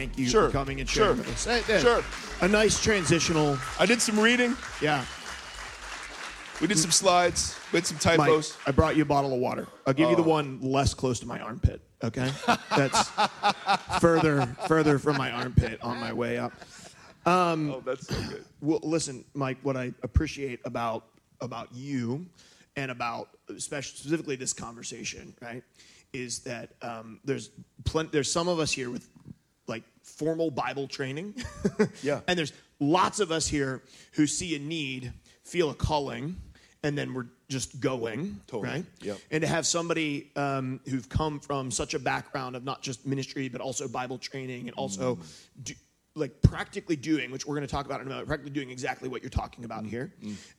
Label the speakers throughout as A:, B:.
A: thank you
B: Sure.
A: for coming and sharing
B: Sure.
A: with us.
B: Sure.
A: A nice transitional.
B: I did some reading.
A: Yeah.
B: We did some slides. We had some
A: Mike,
B: typos.
A: I brought you a bottle of water. I'll give you
B: Oh.
A: the one less close to my armpit. Okay, that's further further from my armpit on my way up.
B: oh, that's so good.
A: Well, listen, Mike. What I appreciate about about you and about especially specifically this conversation, right, is that um, there's plenty. There's some of us here with like formal Bible training.
B: Yeah.
A: and there's lots of us here who see a need, feel a calling, and then we're just going.
B: Totally.
A: Right.
B: Yep.
A: And to have somebody um, who've come from such a background of not just ministry but also Bible training and also
B: Mm.
A: do, like practically doing, which we're going to talk about in a minute, practically doing exactly what you're talking about
B: Mm.
A: here,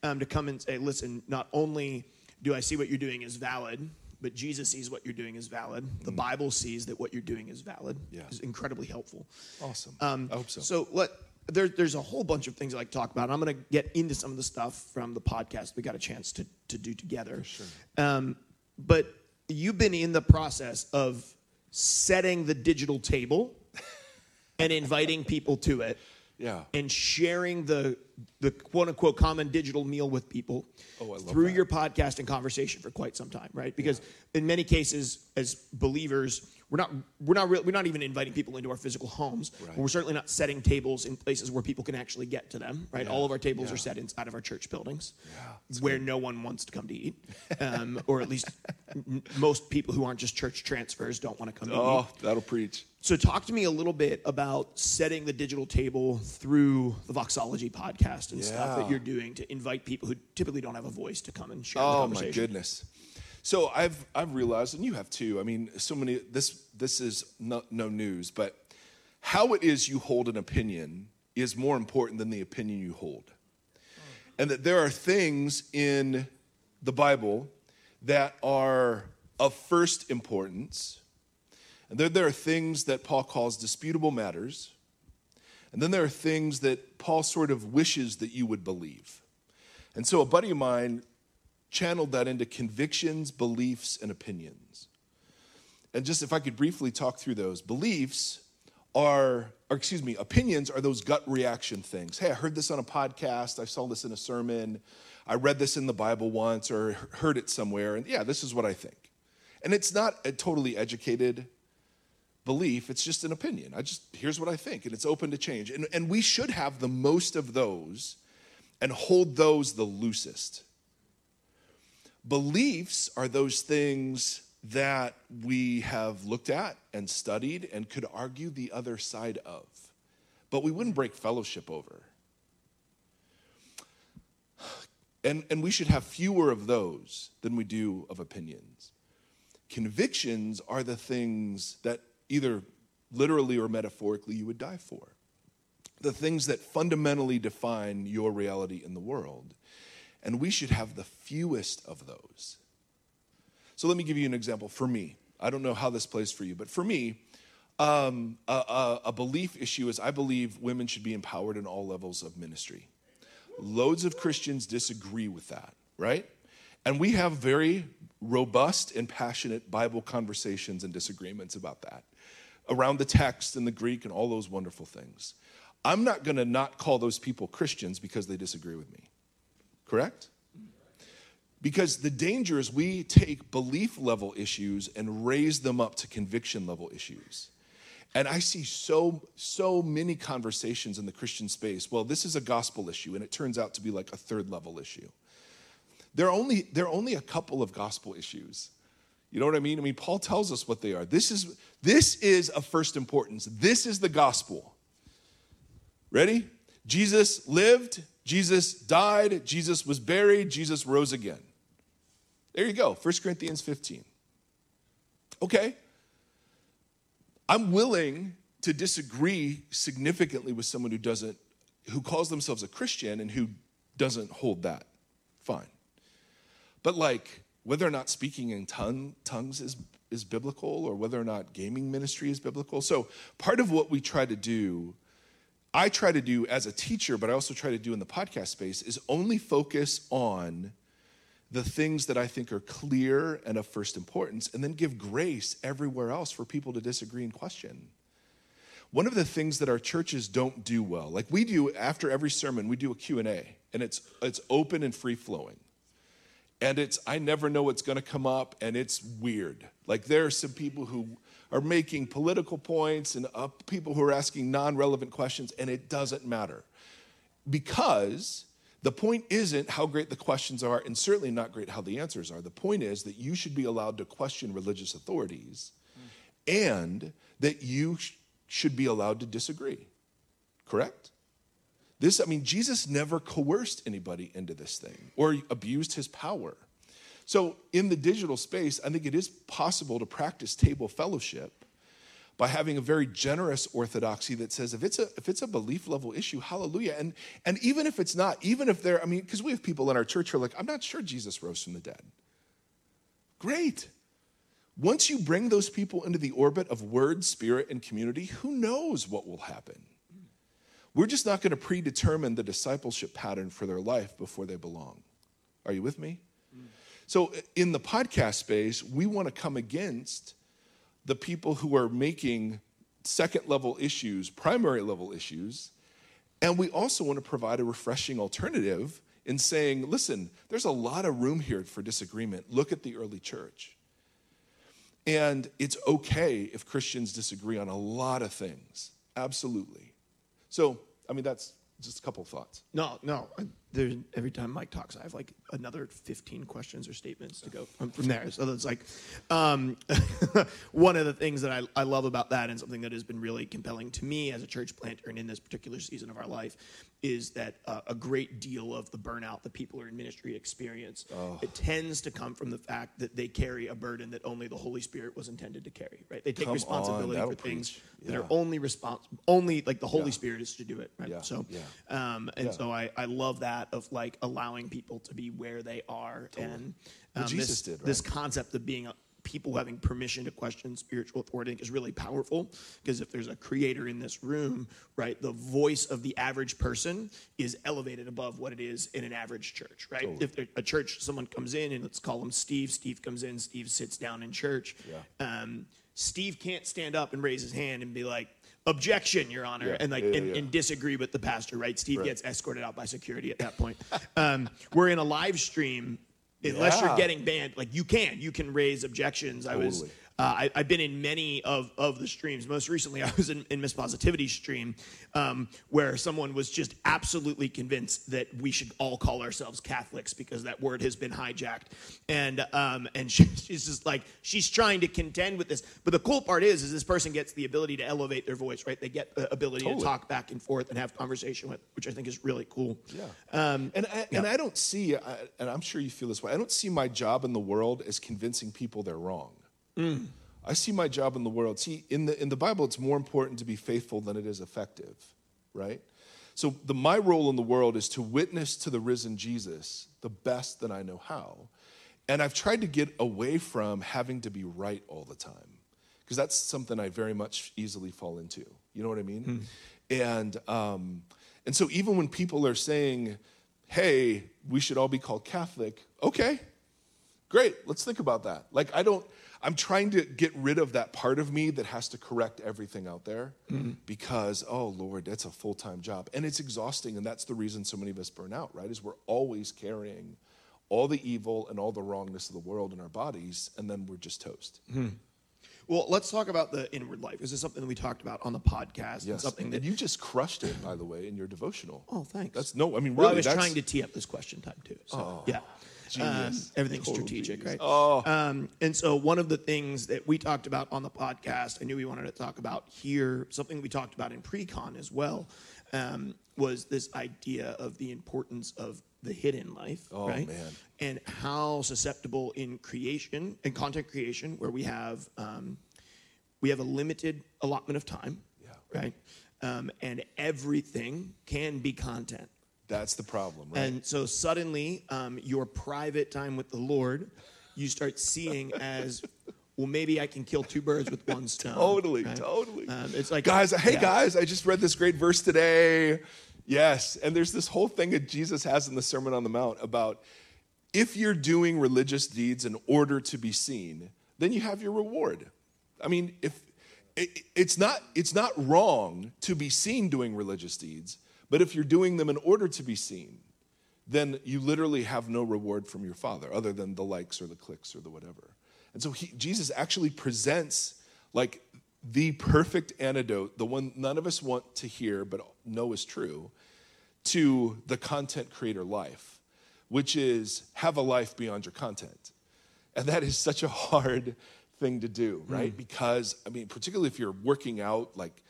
A: um, to come and say, listen, not only do I see what you're doing is valid, but Jesus sees what you're doing is valid. The Bible sees that what you're doing is valid.
B: Mm. Yeah.
A: is incredibly helpful.
B: Awesome.
A: Um,
B: I hope so.
A: So let there, there's a whole bunch of things I like to talk about. and I'm going to get into some of the stuff from the podcast we got a chance to to do together.
B: sure.
A: Um, but you've been in the process of setting the digital table and inviting people to it
B: Yeah.
A: and sharing the the quote unquote common digital meal with people
B: Oh,
A: through
B: that.
A: your podcast and conversation for quite some time, right? Because in many cases, as believers, we're not we're not real, we're not even inviting people into our physical homes.
B: Right.
A: We're certainly not setting tables in places where people can actually get to them, right?
B: Yeah,
A: All of our tables
B: yeah.
A: are set inside of our church buildings,
B: Yeah,
A: where no one wants to come to eat, um, or at least n- most people who aren't just church transfers don't want to come to eat.
B: Oh, that'll preach.
A: So, talk to me a little bit about setting the digital table through the Voxology podcast and stuff that you're doing to invite people who typically don't have a voice to come and share the
B: Oh my goodness. So I've I've realized, and you have too. I mean, so many. This this is no, no news, but how it is you hold an opinion is more important than the opinion you hold, and that there are things in the Bible that are of first importance, and then there are things that Paul calls disputable matters, and then there are things that Paul sort of wishes that you would believe. And so a buddy of mine channeled that into convictions, beliefs, and opinions. And just if I could briefly talk through those, beliefs are, or excuse me, opinions are those gut reaction things. Hey, I heard this on a podcast, I saw this in a sermon, I read this in the Bible once, or heard it somewhere, and yeah, this is what I think. And it's not a totally educated belief, it's just an opinion. I just, here's what I think, and it's open to change. And, and we should have the most of those and hold those the loosest. Beliefs are those things that we have looked at and studied and could argue the other side of, but we wouldn't break fellowship over. And, and we should have fewer of those than we do of opinions. Convictions are the things that either literally or metaphorically you would die for the things that fundamentally define your reality in the world. And we should have the fewest of those. So let me give you an example for me. I don't know how this plays for you, but for me, um, a, a, a belief issue is I believe women should be empowered in all levels of ministry. Loads of Christians disagree with that, right? And we have very robust and passionate Bible conversations and disagreements about that around the text and the Greek and all those wonderful things. I'm not going to not call those people Christians because they disagree with me. Correct? Because the danger is we take belief level issues and raise them up to conviction level issues. And I see so so many conversations in the Christian space. Well, this is a gospel issue and it turns out to be like a third level issue. There are only there are only a couple of gospel issues. You know what I mean? I mean, Paul tells us what they are. This is this is of first importance. This is the gospel. Ready? Jesus lived, Jesus died, Jesus was buried, Jesus rose again. There you go, 1 Corinthians 15. Okay. I'm willing to disagree significantly with someone who doesn't, who calls themselves a Christian and who doesn't hold that. Fine. But like, whether or not speaking in tongue, tongues is, is biblical or whether or not gaming ministry is biblical. So part of what we try to do I try to do as a teacher, but I also try to do in the podcast space, is only focus on the things that I think are clear and of first importance, and then give grace everywhere else for people to disagree and question. one of the things that our churches don't do well, like we do after every sermon, we do a Q&A and it's it's open and free flowing. And it's I never know what's going to come up and it's weird. Like there are some people who are making political points and uh, people who are asking non-relevant questions and it doesn't matter. Because the point isn't how great the questions are, and certainly not great how the answers are. The point is that you should be allowed to question religious authorities and that you sh- should be allowed to disagree. Correct? This, I mean, Jesus never coerced anybody into this thing or abused his power. So, in the digital space, I think it is possible to practice table fellowship by having a very generous orthodoxy that says if it's a if it's a belief level issue hallelujah. And and even if it's not even if they're i mean because we have people in our church who are like i'm not sure jesus rose from the dead. Great. Once you bring those people into the orbit of word spirit and community who knows what will happen we're just not going to predetermine the discipleship pattern for their life before they belong are you with me so in the podcast space we want to come against the people who are making second level issues primary level issues. And we also want to provide a refreshing alternative in saying, listen, there's a lot of room here for disagreement. Look at the early church. And it's okay if Christians disagree on a lot of things. Absolutely. So, I mean, that's just a couple thoughts.
A: No, no. There's, every time Mike talks, I have like another 15 questions or statements to go from, from there. So that's like um, one of the things that I, I love about that, and something that has been really compelling to me as a church planter and in this particular season of our life, is that uh, a great deal of the burnout that people are in ministry experience, oh. it tends to come from the fact that they carry a burden that only the Holy Spirit was intended to carry. Right? They take come responsibility for things yeah. that are only response, only like the Holy yeah. Spirit is to do it. Right? Yeah. So, um, and so I, I love that that of like allowing people to be where they are totally. and um,
B: Jesus
A: this,
B: did, right?
A: this concept of being a, people having permission to question spiritual authority is really powerful because if there's a creator in this room, right, the voice of the average person is elevated above what it is in an average church, right? Totally. If a church, someone comes in and let's call him Steve, Steve comes in, Steve sits down in church. Yeah. Um, Steve can't stand up and raise his hand and be like, objection, Your Honor, yeah, and like yeah, and, yeah. and, disagree with the pastor. Right? Steve right. gets escorted out by security at that point. um, we're in a live stream. Unless you're getting banned, like you can, you can raise objections. Totally. I was uh, I, have been in many of, of the streams. Most recently, I was in, in Miss Positivity's stream um, where someone was just absolutely convinced that we should all call ourselves Catholics because that word has been hijacked. And, um, and she, she's just like, she's trying to contend with this. But the cool part is, is this person gets the ability to elevate their voice, right? They get the ability totally. to talk back and forth and have conversation with, which I think is really cool.
B: Yeah. Um, and, I, yeah. and I don't see, and I'm sure you feel this way, I don't see my job in the world as convincing people they're wrong. Mm. I see my job in the world. See, in the, in the Bible, it's more important to be faithful than it is effective, right? So, the, my role in the world is to witness to the risen Jesus the best that I know how. And I've tried to get away from having to be right all the time, because that's something I very much easily fall into. You know what I mean? Hmm. And, um, and so, even when people are saying, hey, we should all be called Catholic, okay, great, let's think about that. Like, I don't. I'm trying to get rid of that part of me that has to correct everything out there mm-hmm. because, oh Lord, that's a full time job. And it's exhausting. And that's the reason so many of us burn out, right? Is we're always carrying all the evil and all the wrongness of the world in our bodies, and then we're just toast.
A: Mm-hmm. Well, let's talk about the inward life. Is this is something that we talked about on the podcast.
B: Yes,
A: something
B: and
A: that
B: you just crushed it, by the way, in your devotional.
A: Oh, thanks.
B: That's no, I mean, really,
A: well, I was trying to tee up this question time too. So, oh. yeah.
B: Um,
A: everything's Total strategic,
B: genius.
A: right?
B: Oh.
A: Um, and so one of the things that we talked about on the podcast, I knew we wanted to talk about here, something we talked about in pre-con as well, um, was this idea of the importance of the hidden life,
B: oh,
A: right?
B: Man.
A: And how susceptible in creation and content creation, where we have um, we have a limited allotment of time,
B: yeah.
A: right? Um, and everything can be content.
B: That's the problem, right?
A: And so suddenly, um, your private time with the Lord, you start seeing as well. Maybe I can kill two birds with one stone.
B: totally,
A: right?
B: totally.
A: Um, it's like
B: guys. Hey,
A: yeah.
B: guys! I just read this great verse today. Yes, and there's this whole thing that Jesus has in the Sermon on the Mount about if you're doing religious deeds in order to be seen, then you have your reward. I mean, if it, it's not it's not wrong to be seen doing religious deeds, but if you're doing them in order to be seen, then you literally have no reward from your father other than the likes or the clicks or the whatever. And so he, Jesus actually presents like the perfect antidote, the one none of us want to hear but know is true, to the content creator life, which is have a life beyond your content. And that is such a hard thing to do, right? Mm. Because, I mean, particularly if you're working out like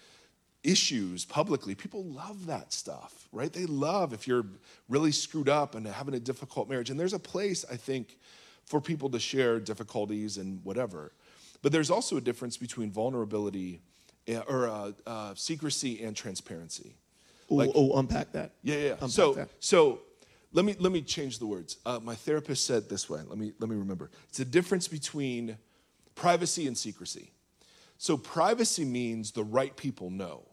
B: issues publicly, people love that stuff, right? They love if you're really screwed up and having a difficult marriage. And there's a place, I think, for people to share difficulties and whatever. But there's also a difference between vulnerability eh, or uh, uh, secrecy and transparency.
A: Oh, like, oh, unpack that.
B: Yeah, yeah. Unpack so, that. so let me let me change the words. Uh, my therapist said this way. Let me let me remember. It's a difference between privacy and secrecy. So privacy means the right people know.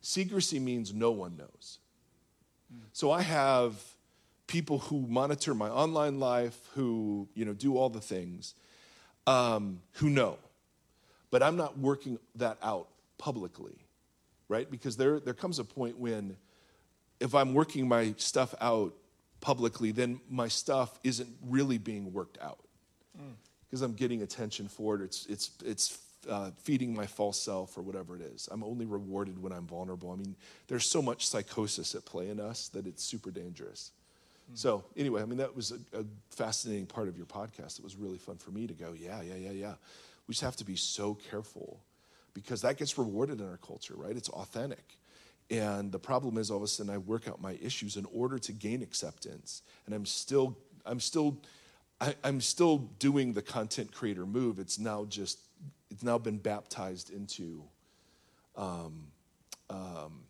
B: Secrecy means no one knows. So I have people who monitor my online life, who you know do all the things, um, who know, but I'm not working that out publicly, right? Because there there comes a point when, if I'm working my stuff out publicly, then my stuff isn't really being worked out because mm. I'm getting attention for it. It's it's it's uh, feeding my false self or whatever it is. I'm only rewarded when I'm vulnerable. I mean, there's so much psychosis at play in us that it's super dangerous. So anyway, I mean that was a, a, fascinating part of your podcast. It was really fun for me to go, yeah, yeah, yeah, yeah. We just have to be so careful because that gets rewarded in our culture, right? It's authentic. And the problem is all of a sudden I work out my issues in order to gain acceptance. And I'm still, I'm still, I, I'm still doing the content creator move. It's now just, it's now been baptized into um, um,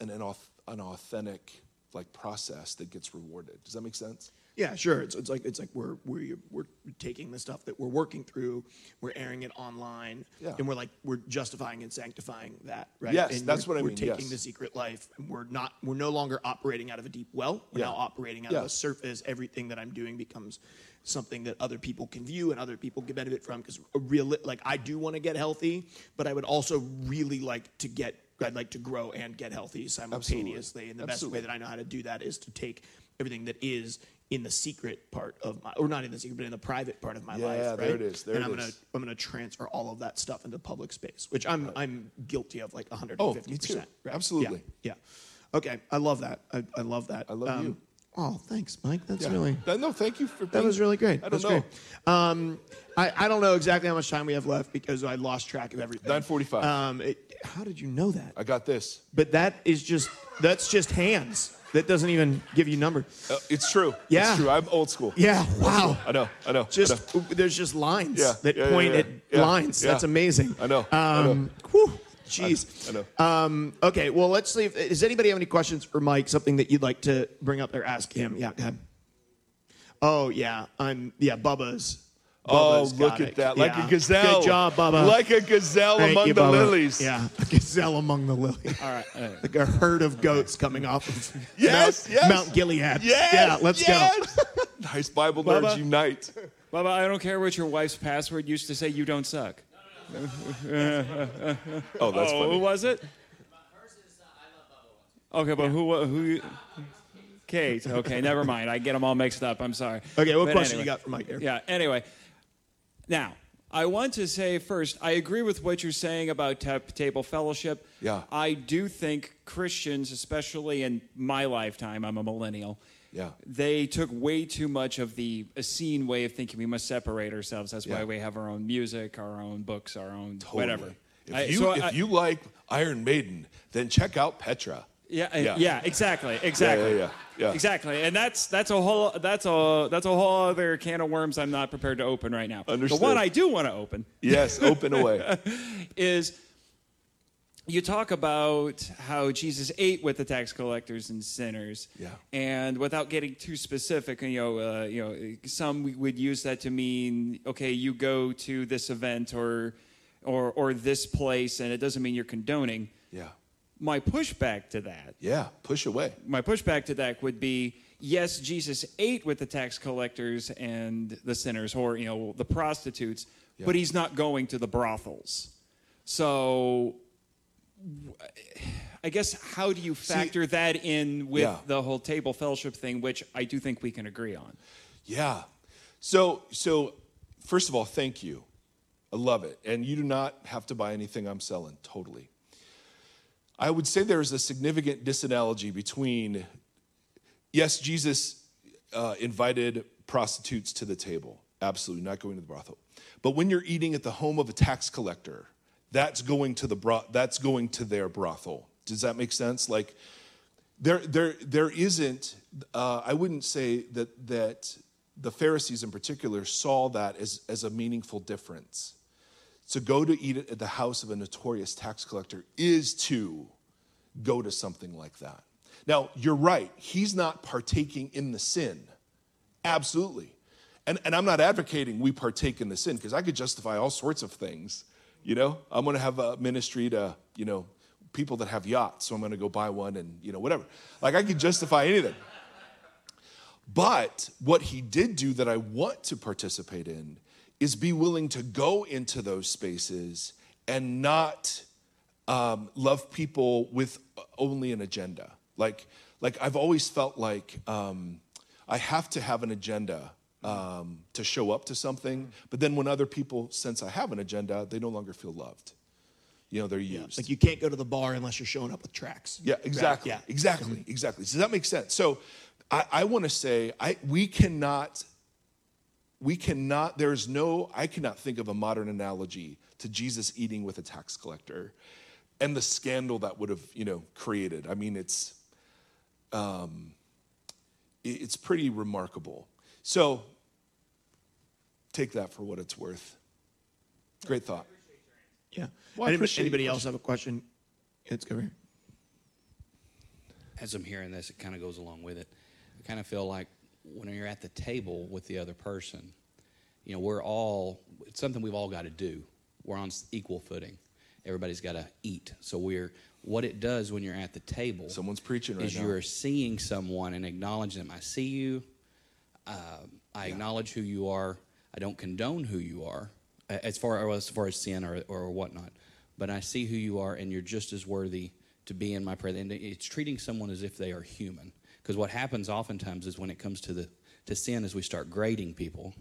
B: an, an authentic like process that gets rewarded. Does that make sense?
A: Yeah, sure. It's, it's like it's like we're we're we're taking the stuff that we're working through, we're airing it online, yeah. and we're like we're justifying and sanctifying that, right?
B: Yes,
A: and
B: that's what I
A: mean.
B: We're
A: taking
B: yes.
A: the secret life, and we're not we're no longer operating out of a deep well. We're yeah. now operating out yeah. of a surface. Everything that I'm doing becomes something that other people can view and other people can benefit from. Because real like I do want to get healthy, but I would also really like to get I'd like to grow and get healthy simultaneously. Absolutely. And the Absolutely. best way that I know how to do that is to take everything that is in the secret part of my, or not in the secret, but in the private part of my
B: yeah,
A: life.
B: Yeah,
A: right?
B: there it is. There
A: and
B: it
A: I'm
B: is.
A: gonna I'm gonna transfer all of that stuff into public space, which I'm right. I'm guilty of like 150
B: oh, percent. Right? Absolutely.
A: Yeah. yeah. Okay, I love that. I, I love that.
B: I love um, you.
A: Oh, thanks, Mike. That's yeah. really.
B: No, thank you for. Being,
A: that was really great.
B: I
A: don't
B: know.
A: Um, I, I don't know exactly how much time we have left because I lost track of everything.
B: Nine forty-five.
A: Um, how did you know that?
B: I got this.
A: But that is just that's just hands. That doesn't even give you numbers.
B: Uh, it's true.
A: Yeah,
B: it's true. I'm old school.
A: Yeah. Wow.
B: I know. I know.
A: Just
B: I know.
A: there's just lines
B: yeah.
A: that
B: yeah,
A: point
B: yeah,
A: at lines. That's amazing.
B: I know.
A: Um,
B: I know.
A: Whew. Jeez.
B: I, know.
A: Um, okay, well, let's see. If, does anybody have any questions for Mike? Something that you'd like to bring up or ask him? Yeah, go ahead. Oh, yeah. I'm, yeah, Bubba's.
B: Bubba's oh, look at that. Like
A: yeah.
B: a gazelle.
A: Good job, Bubba.
B: Like a gazelle
A: Thank
B: among
A: you,
B: the
A: Bubba.
B: lilies.
A: Yeah, a gazelle among the lilies.
C: All right. All right.
A: Like a herd of goats coming off of
B: yes,
A: Mount,
B: yes.
A: Mount Gilead.
B: Yes,
A: yeah, let's
B: yes. go. nice Bible nerds
C: Bubba?
B: unite.
C: Bubba, I don't care what your wife's password used to say. You don't suck.
B: oh, that's
C: oh,
B: funny.
C: Who was it? Okay, but who who? Kate. Okay, never mind. I get them all mixed up. I'm sorry.
A: Okay, what
C: But
A: question
C: anyway.
A: you got for Mike here?
C: Yeah. Anyway, now I want to say first, I agree with what you're saying about ta- table fellowship.
B: Yeah.
C: I do think Christians, especially in my lifetime, I'm a millennial.
B: Yeah.
C: They took way too much of the Essene way of thinking. We must separate ourselves. That's
B: Yeah.
C: why we have our own music, our own books, our own
B: Totally.
C: whatever.
B: If
C: I-
B: you
C: so
B: if
C: I-
B: you like Iron Maiden, then check out Petra.
C: Yeah, uh,
B: Yeah.
C: yeah, exactly, exactly,
B: yeah, yeah, yeah.
C: exactly, and that's that's a whole that's a that's a whole other can of worms. I'm not prepared to open right now.
B: Understood.
C: The one I do want to open
B: Yes, open away.
C: is you talk about how Jesus ate with the tax collectors and sinners.
B: Yeah.
C: And without getting too specific, you know, uh, you know, some would use that to mean, okay, you go to this event or, or, or this place, and it doesn't mean you're condoning.
B: Yeah.
C: My pushback to that
B: Yeah, push away.
C: my pushback to that would be yes jesus ate with the tax collectors and the sinners or you know the prostitutes but he's not going to the brothels so i guess how do you factor that in with
B: Yeah.
C: the whole table fellowship thing which i do think we can agree on
B: Yeah. So so first of all, thank you. I love it. And you do not have to buy anything I'm selling, totally. I would say there is a significant disanalogy between yes, Jesus uh, invited prostitutes to the table. Absolutely, not going to the brothel. But when you're eating at the home of a tax collector, that's going to the bro- that's going to their brothel. Does that make sense? Like there there there isn't uh, I wouldn't say that that the Pharisees in particular saw that as, as a meaningful difference. To go to eat at the house of a notorious tax collector is to go to something like that. Now, you're right, he's not partaking in the sin. Absolutely. And, and I'm not advocating we partake in the sin because I could justify all sorts of things. You know, I'm going to have a ministry to, you know, people that have yachts, so I'm going to go buy one and, you know, whatever. Like I could justify anything. But what he did do that I want to participate in is be willing to go into those spaces and not um, love people with only an agenda. Like, like I've always felt like um, I have to have an agenda um, to show up to something, but then when other people sense I have an agenda, they no longer feel loved. You know, they're used.
A: Like you can't go to the bar unless you're showing up with tracks.
B: Yeah, exactly.
A: Yeah.
B: Exactly. Exactly. Does that make sense? So I, I want to say I we cannot we cannot there's no I cannot think of a modern analogy to Jesus eating with a tax collector and the scandal that would have, you know, created. I mean, it's um it's pretty remarkable. So take that for what it's worth. Great thought.
A: Yeah.
B: Well,
A: anybody anybody else have a question? Let's go here.
D: as I'm hearing this, it kind of goes along with it. I kind of feel like when you're at the table with the other person, you know, we're all, it's something we've all got to do. We're on equal footing. Everybody's got to eat. So we're, what it does when you're at the table
B: Someone's preaching right
D: is
B: now.
D: you're seeing someone and acknowledging them. I see you. Uh, I acknowledge who you are. I don't condone who you are as far as far as sin or or whatnot. But I see who you are, and you're just as worthy to be in my presence. And it's treating someone as if they are human. Because what happens oftentimes is when it comes to the to sin, is we start grading people.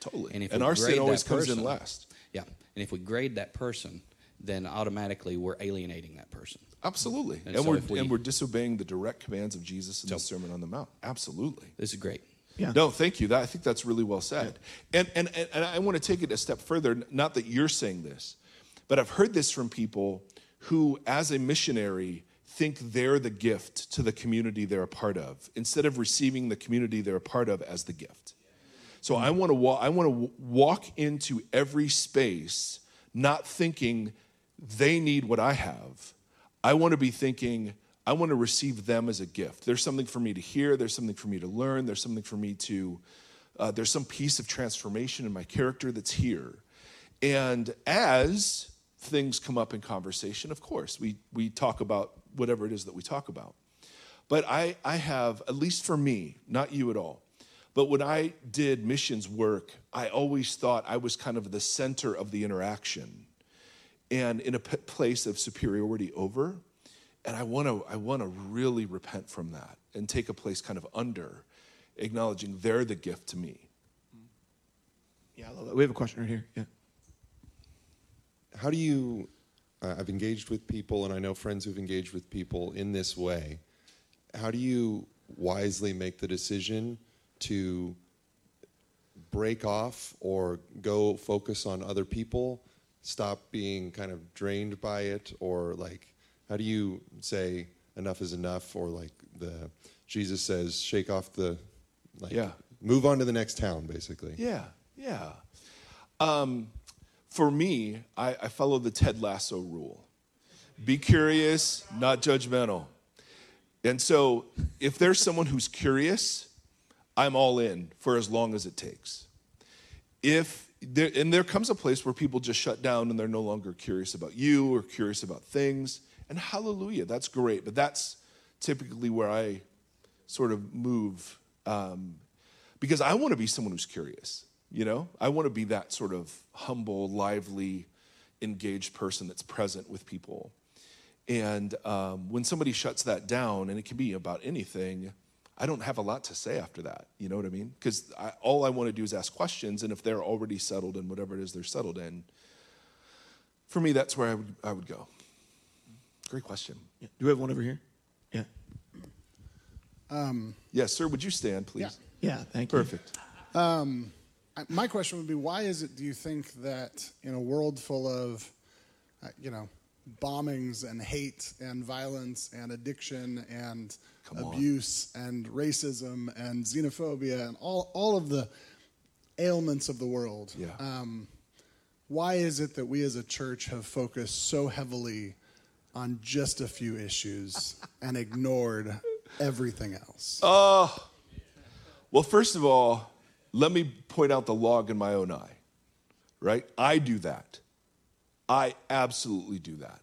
B: Totally.
D: And if
B: And
D: we
B: our
D: grade
B: sin always
D: that
B: comes in
D: person-
B: last.
D: Yeah, and if we grade that person, then automatically we're alienating that person.
B: Absolutely.
D: And
B: And,
D: so
B: we're,
D: we-
B: and we're disobeying the direct commands of Jesus in the Sermon on the Mount. Absolutely.
D: This is great.
A: Yeah.
B: No, thank you. That, I think that's really well said. And, and, and, and I want to take it a step further. Not that you're saying this, but I've heard this from people who, as a missionary, think they're the gift to the community they're a part of instead of receiving the community they're a part of as the gift. So I want to wa- I want to walk into every space not thinking they need what I have. I want to be thinking I want to receive them as a gift. There's something for me to hear, there's something for me to learn, there's something for me to uh, there's some piece of transformation in my character that's here. And as things come up in conversation, of course, we we talk about whatever it is that we talk about. But I, I have, at least for me, not you at all, but when I did missions work, I always thought I was kind of the center of the interaction and in a p- place of superiority over. And I want to I want to really repent from that and take a place kind of under, acknowledging they're the gift to me.
A: Yeah, I love that. We have a question right here. Yeah.
E: how do you i've engaged with people and i know friends who've engaged with people in this way how do you wisely make the decision to break off or go focus on other people stop being kind of drained by it or like how do you say enough is enough or like the jesus says shake off the like
B: Yeah.
E: move on to the next town basically
B: Yeah, yeah. Um, for me, I, I follow the Ted Lasso rule be curious, not judgmental. And so, if there's someone who's curious, I'm all in for as long as it takes. If there, and there comes a place where people just shut down and they're no longer curious about you or curious about things, And hallelujah, that's great. But that's typically where I sort of move um, because I want to be someone who's curious. You know, I want to be that sort of humble, lively, engaged person that's present with people. And um, when somebody shuts that down, and it can be about anything, I don't have a lot to say after that. You know what I mean? Because all I want to do is ask questions, and if they're already settled in whatever it is they're settled in, for me, that's where I would, I would go. Great question.
A: Yeah. Do we have one over here? Yeah.
B: Yes, sir. Would you stand, please?
A: Yeah. yeah Thank you.
B: Perfect.
F: I- My question would be why is it, do you think, that in a world full of, uh, you know, bombings and hate and violence and addiction and
B: Come on.
F: abuse and racism and xenophobia and all, all of the ailments of the world,
B: Yeah.
F: um, why is it that we as a church have focused so heavily on just a few issues and ignored everything else?
B: Oh, Well, first of all, let me point out the log in my own eye, right? I do that. I absolutely do that.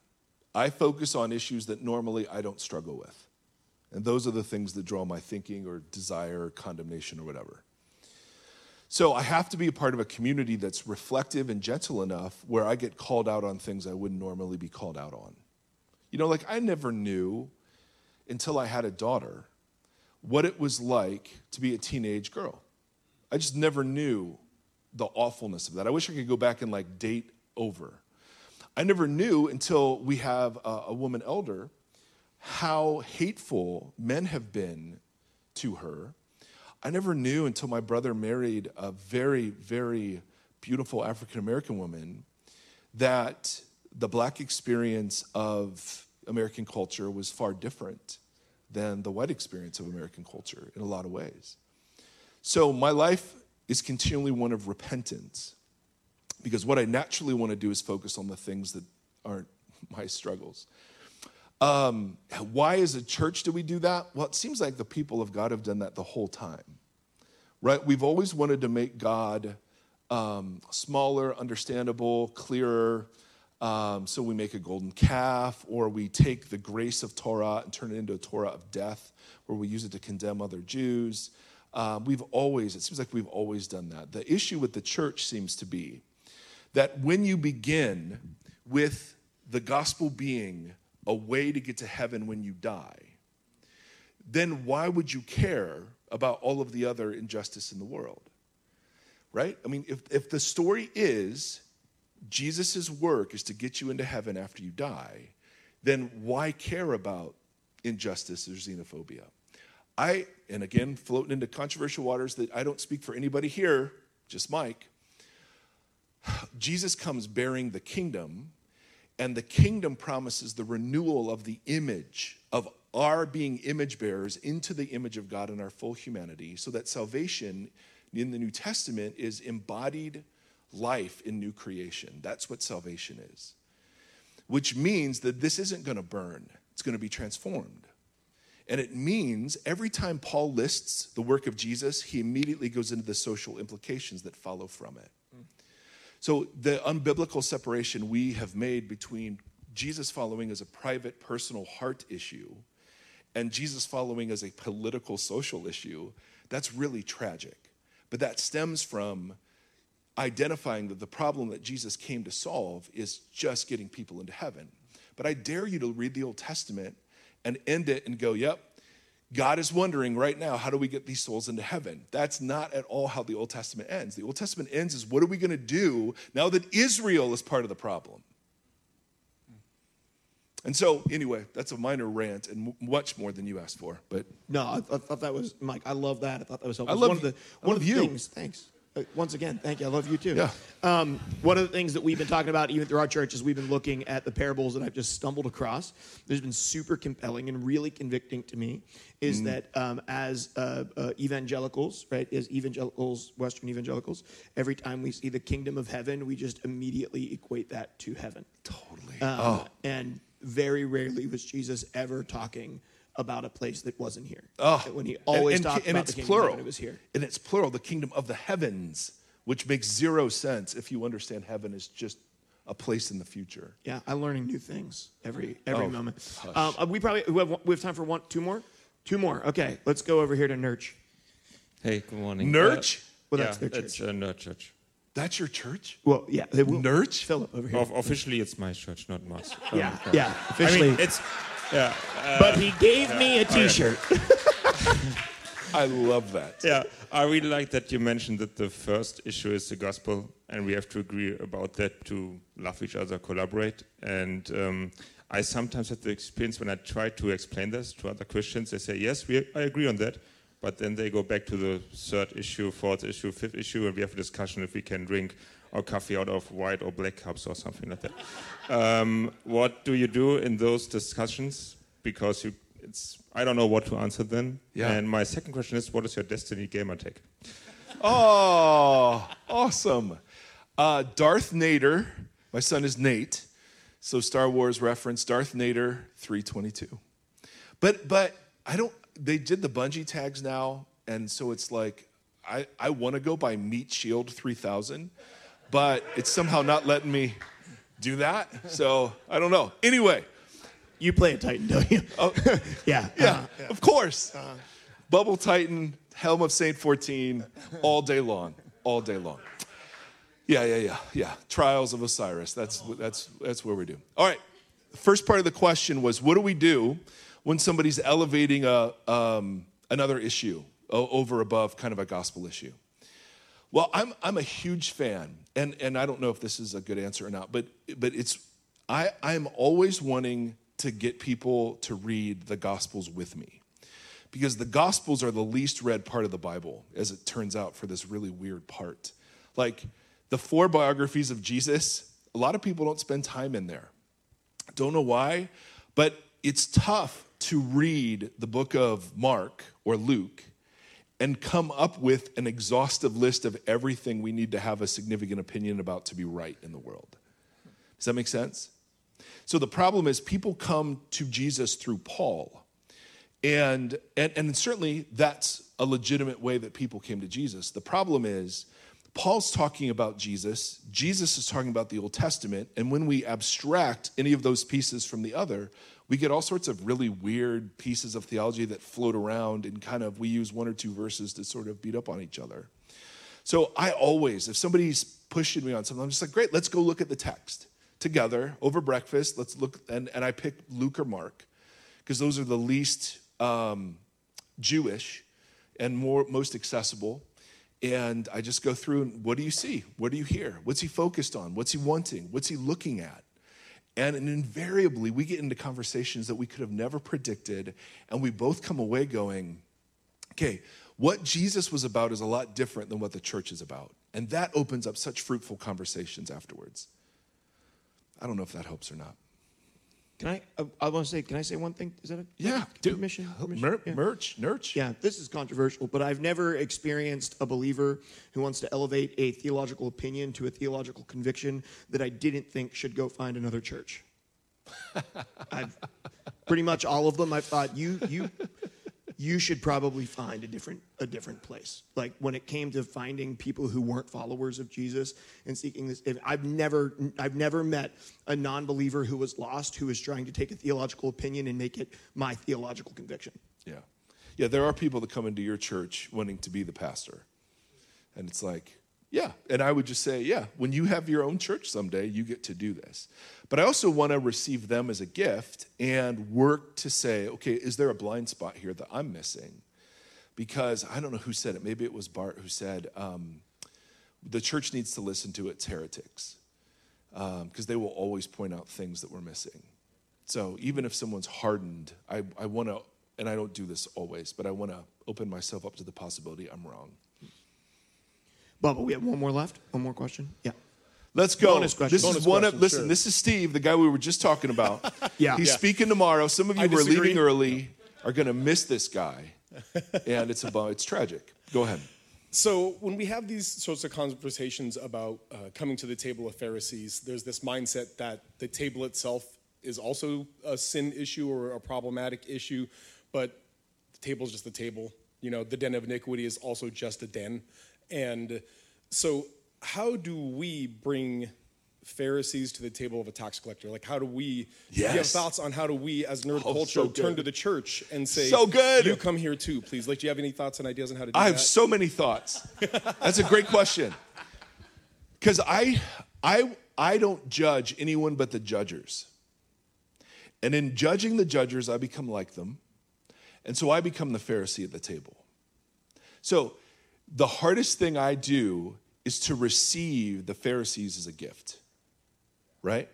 B: I focus on issues that normally I don't struggle with. And those are the things that draw my thinking or desire or condemnation or whatever. So I have to be a part of a community that's reflective and gentle enough where I get called out on things I wouldn't normally be called out on. You know, like I never knew until I had a daughter what it was like to be a teenage girl. I just never knew the awfulness of that. I wish I could go back and like date over. I never knew until we have a, a woman elder how hateful men have been to her. I never knew until my brother married a very, very beautiful African American woman that the black experience of American culture was far different than the white experience of American culture in a lot of ways. So my life is continually one of repentance because what I naturally want to do is focus on the things that aren't my struggles. Um, why, as a church, do we do that? Well, it seems like the people of God have done that the whole time, right? We've always wanted to make God um, smaller, understandable, clearer. Um, so we make a golden calf, or we take the grace of Torah and turn it into a Torah of death, where we use it to condemn other Jews. Um, we've always, it seems like we've always done that. The issue with the church seems to be that when you begin with the gospel being a way to get to heaven when you die, then why would you care about all of the other injustice in the world? Right? I mean, if, if the story is Jesus' work is to get you into heaven after you die, then why care about injustice or xenophobia? I, and again, floating into controversial waters that I don't speak for anybody here, just Mike. Jesus comes bearing the kingdom, and the kingdom promises the renewal of the image of our being image bearers into the image of God in our full humanity, so that salvation in the New Testament is embodied life in new creation. That's what salvation is, which means that this isn't going to burn, it's going to be transformed. And it means every time Paul lists the work of Jesus, he immediately goes into the social implications that follow from it. So, the unbiblical separation we have made between Jesus following as a private, personal heart issue and Jesus following as a political, social issue, that's really tragic. But that stems from identifying that the problem that Jesus came to solve is just getting people into heaven. But I dare you to read the Old Testament and end it and go, yep, God is wondering right now, how do we get these souls into heaven? That's not at all how the Old Testament ends. The Old Testament ends is what are we going to do now that Israel is part of the problem? And so, anyway, that's a minor rant and much more than you asked for. But
A: No, I, I thought that was Mike. I love that. I thought that was helpful.
B: I love
A: one of the one of the
B: you.
A: things. Thanks. Uh, once again, thank you. I love you too.
B: Yeah.
A: Um, one of the things that we've been talking about, even through our church, is we've been looking at the parables that I've just stumbled across. There's been super compelling and really convicting to me is
B: Mm-hmm.
A: that um, as uh, uh, evangelicals, right, as evangelicals, Western evangelicals, every time we see the kingdom of heaven, we just immediately equate that to heaven.
B: totally.
A: Um,
B: oh,
A: And very rarely was Jesus ever talking about a place that wasn't here.
B: oh.
A: When he always
B: and, and,
A: talked
B: and
A: about
B: it's
A: the kingdom of
B: plural.
A: heaven, it was here.
B: And it's plural, the kingdom of the heavens, which makes zero sense if you understand heaven is just a place in the future.
A: Yeah, I'm learning new things every every
B: Oh,
A: moment. Um, uh, we probably we have, we have time for one, two more, two more. Okay, let's go over here to Nurch.
G: Hey, good morning.
B: Nurch?
A: Well,
G: yeah,
A: that's their
G: it's
A: church.
G: a nerd church.
B: That's your church?
A: Well, yeah, they will.
B: Nurch?
A: Philip over here.
G: Of- officially, it's my church, not Mars. Um,
A: yeah, yeah, officially.
G: I mean, it's yeah, uh,
A: but he gave me a T-shirt.
B: I love that.
G: yeah. I really like that you mentioned that the first issue is the gospel, and we have to agree about that to love each other, collaborate. And um, I sometimes have the experience when I try to explain this to other Christians, they say, "Yes, we, I agree on that," but then they go back to the third issue, fourth issue, fifth issue, and we have a discussion if we can drink our coffee out of white or black cups or something like that. Um, what do you do in those discussions? Because you, it's I don't know what to answer then.
B: Yeah.
G: And my second question is, what is your Destiny gamer take?
B: Oh, awesome. Uh, Darth Nader, my son is Nate, so Star Wars reference, Darth Nader 322. But but I don't they did the Bungie tags now, and so it's like I, I want to go by Meat Shield 3000, but it's somehow not letting me do that. So I don't know. Anyway,
A: you play a Titan, don't you?
B: Oh.
A: yeah,
B: yeah,
A: uh-huh.
B: of course. Bubble Titan, Helm of Saint 14, all day long, all day long. Yeah, yeah, yeah, yeah. Trials of Osiris. That's that's that's where we do. All right. First part of the question was, what do we do when somebody's elevating a um, another issue over above kind of a gospel issue? Well, I'm I'm a huge fan, and and I don't know if this is a good answer or not, but but it's I I'm always wanting to get people to read the Gospels with me, because the Gospels are the least read part of the Bible, as it turns out, for this really weird part. Like the four biographies of Jesus, a lot of people don't spend time in there. Don't know why, but it's tough to read the book of Mark or Luke and come up with an exhaustive list of everything we need to have a significant opinion about to be right in the world. Does that make sense? So the problem is people come to Jesus through Paul. And, and, and certainly that's a legitimate way that people came to Jesus. The problem is Paul's talking about Jesus, Jesus is talking about the Old Testament, and when we abstract any of those pieces from the other, we get all sorts of really weird pieces of theology that float around and kind of we use one or two verses to sort of beat up on each other. So I always, if somebody's pushing me on something, I'm just like, great, let's go look at the text together over breakfast. Let's look, and, and I pick Luke or Mark because those are the least um, Jewish and more most accessible. And I just go through and what do you see? What do you hear? What's he focused on? What's he wanting? What's he looking at? And, invariably, we get into conversations that we could have never predicted, and we both come away going, okay, what Jesus was about is a lot different than what the church is about. And that opens up such fruitful conversations afterwards. I don't know if that helps or not.
A: Can I? Uh, I, I want to say. Can I say one thing? Is that a
B: Yeah, dude.
A: Permission. permission?
B: Mer-
A: Yeah.
B: Merch, nurch.
A: Yeah, this is controversial, but I've never experienced a believer who wants to elevate a theological opinion to a theological conviction that I didn't think should go find another church. I've pretty much all of them. I thought you you you should probably find a different a different place. Like when it came to finding people who weren't followers of Jesus and seeking this, I've never I've never met a non-believer who was lost who was trying to take a theological opinion and make it my theological conviction.
B: Yeah. Yeah, there are people that come into your church wanting to be the pastor. And it's like, yeah. And I would just say, yeah, when you have your own church someday, you get to do this. But I also want to receive them as a gift and work to say, okay, is there a blind spot here that I'm missing? Because I don't know who said it. Maybe it was Barth who said, um, the church needs to listen to its heretics because they will always point out things that we're missing. So even if someone's hardened, I, I want to, and I don't do this always, but I want to open myself up to the possibility I'm wrong.
A: Bubba, we have one more left. One more question. Yeah.
B: Let's go.
A: Bonus question.
B: This is
F: Bonus
B: one of listen.
F: sure.
B: This is Steve, the guy we were just talking about.
A: Yeah.
B: he's
A: Yeah.
B: speaking tomorrow. Some of you
F: I
B: who are leaving early are going to miss this guy, and it's about it's tragic. Go ahead.
H: So when we have these sorts of conversations about uh, coming to the table of Pharisees, there's this mindset that the table itself is also a sin issue or a problematic issue, but the table is just the table. You know, the den of iniquity is also just a den. And so, how do we bring Pharisees to the table of a tax collector? Like, how do we? Yes. Do you have thoughts on how do we, as nerd
B: Oh,
H: culture,
B: so
H: turn to the church and say,
B: So good.
H: You come here too, please." Like, do you have any thoughts and ideas on how to do that?
B: I
H: that?
B: have so many thoughts. That's a great question. Because I, I, I don't judge anyone but the judgers. And in judging the judgers, I become like them. And so I become the Pharisee at the table. So the hardest thing I do is to receive the Pharisees as a gift, right?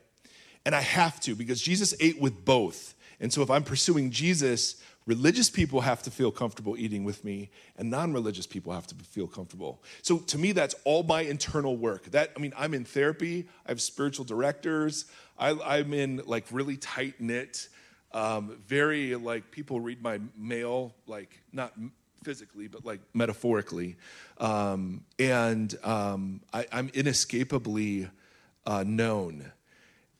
B: And I have to because Jesus ate with both. And so if I'm pursuing Jesus, religious people have to feel comfortable eating with me, and non religious people have to feel comfortable. So to me, that's all my internal work. That, I mean, I'm in therapy, I have spiritual directors, I, I'm in like really tight knit, um, very like people read my mail, like not physically, but like metaphorically. Um, and um, I, I'm inescapably uh, known.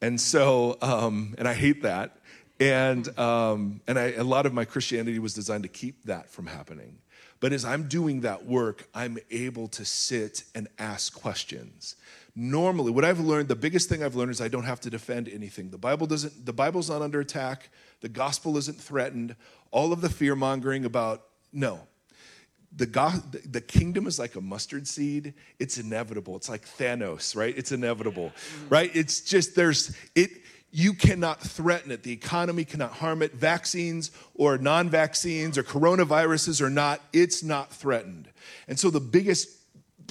B: And so, um, and I hate that. And, um, and I, a lot of my Christianity was designed to keep that from happening. But as I'm doing that work, I'm able to sit and ask questions. Normally, what I've learned, the biggest thing I've learned is I don't have to defend anything. The Bible doesn't, the Bible's not under attack. The gospel isn't threatened. All of the fear mongering about, no, the, God, the kingdom is like a mustard seed. It's inevitable. It's like thanos right? It's inevitable mm. right? It's just there's it you cannot threaten it. The economy cannot harm it. Vaccines or non-vaccines or coronaviruses or not it's not threatened. And so the biggest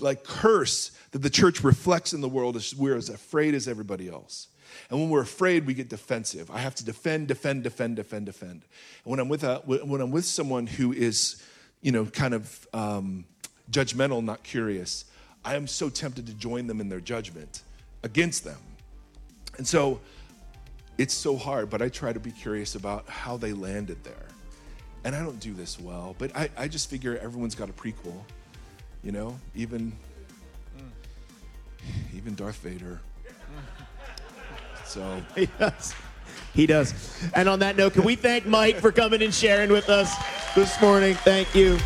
B: like curse that the church reflects in the world is we're as afraid as everybody else. And when we're afraid, we get defensive. I have to defend, defend, defend, defend, defend. And when I'm with a, when I'm with someone who is, you know, kind of um, judgmental, not curious, I am so tempted to join them in their judgment against them. And so it's so hard, but I try to be curious about how they landed there. And I don't do this well, but I, I just figure everyone's got a prequel, you know, even even Darth Vader. So
A: does. He does. And on that note, can we thank Mike for coming and sharing with us this morning? Thank you.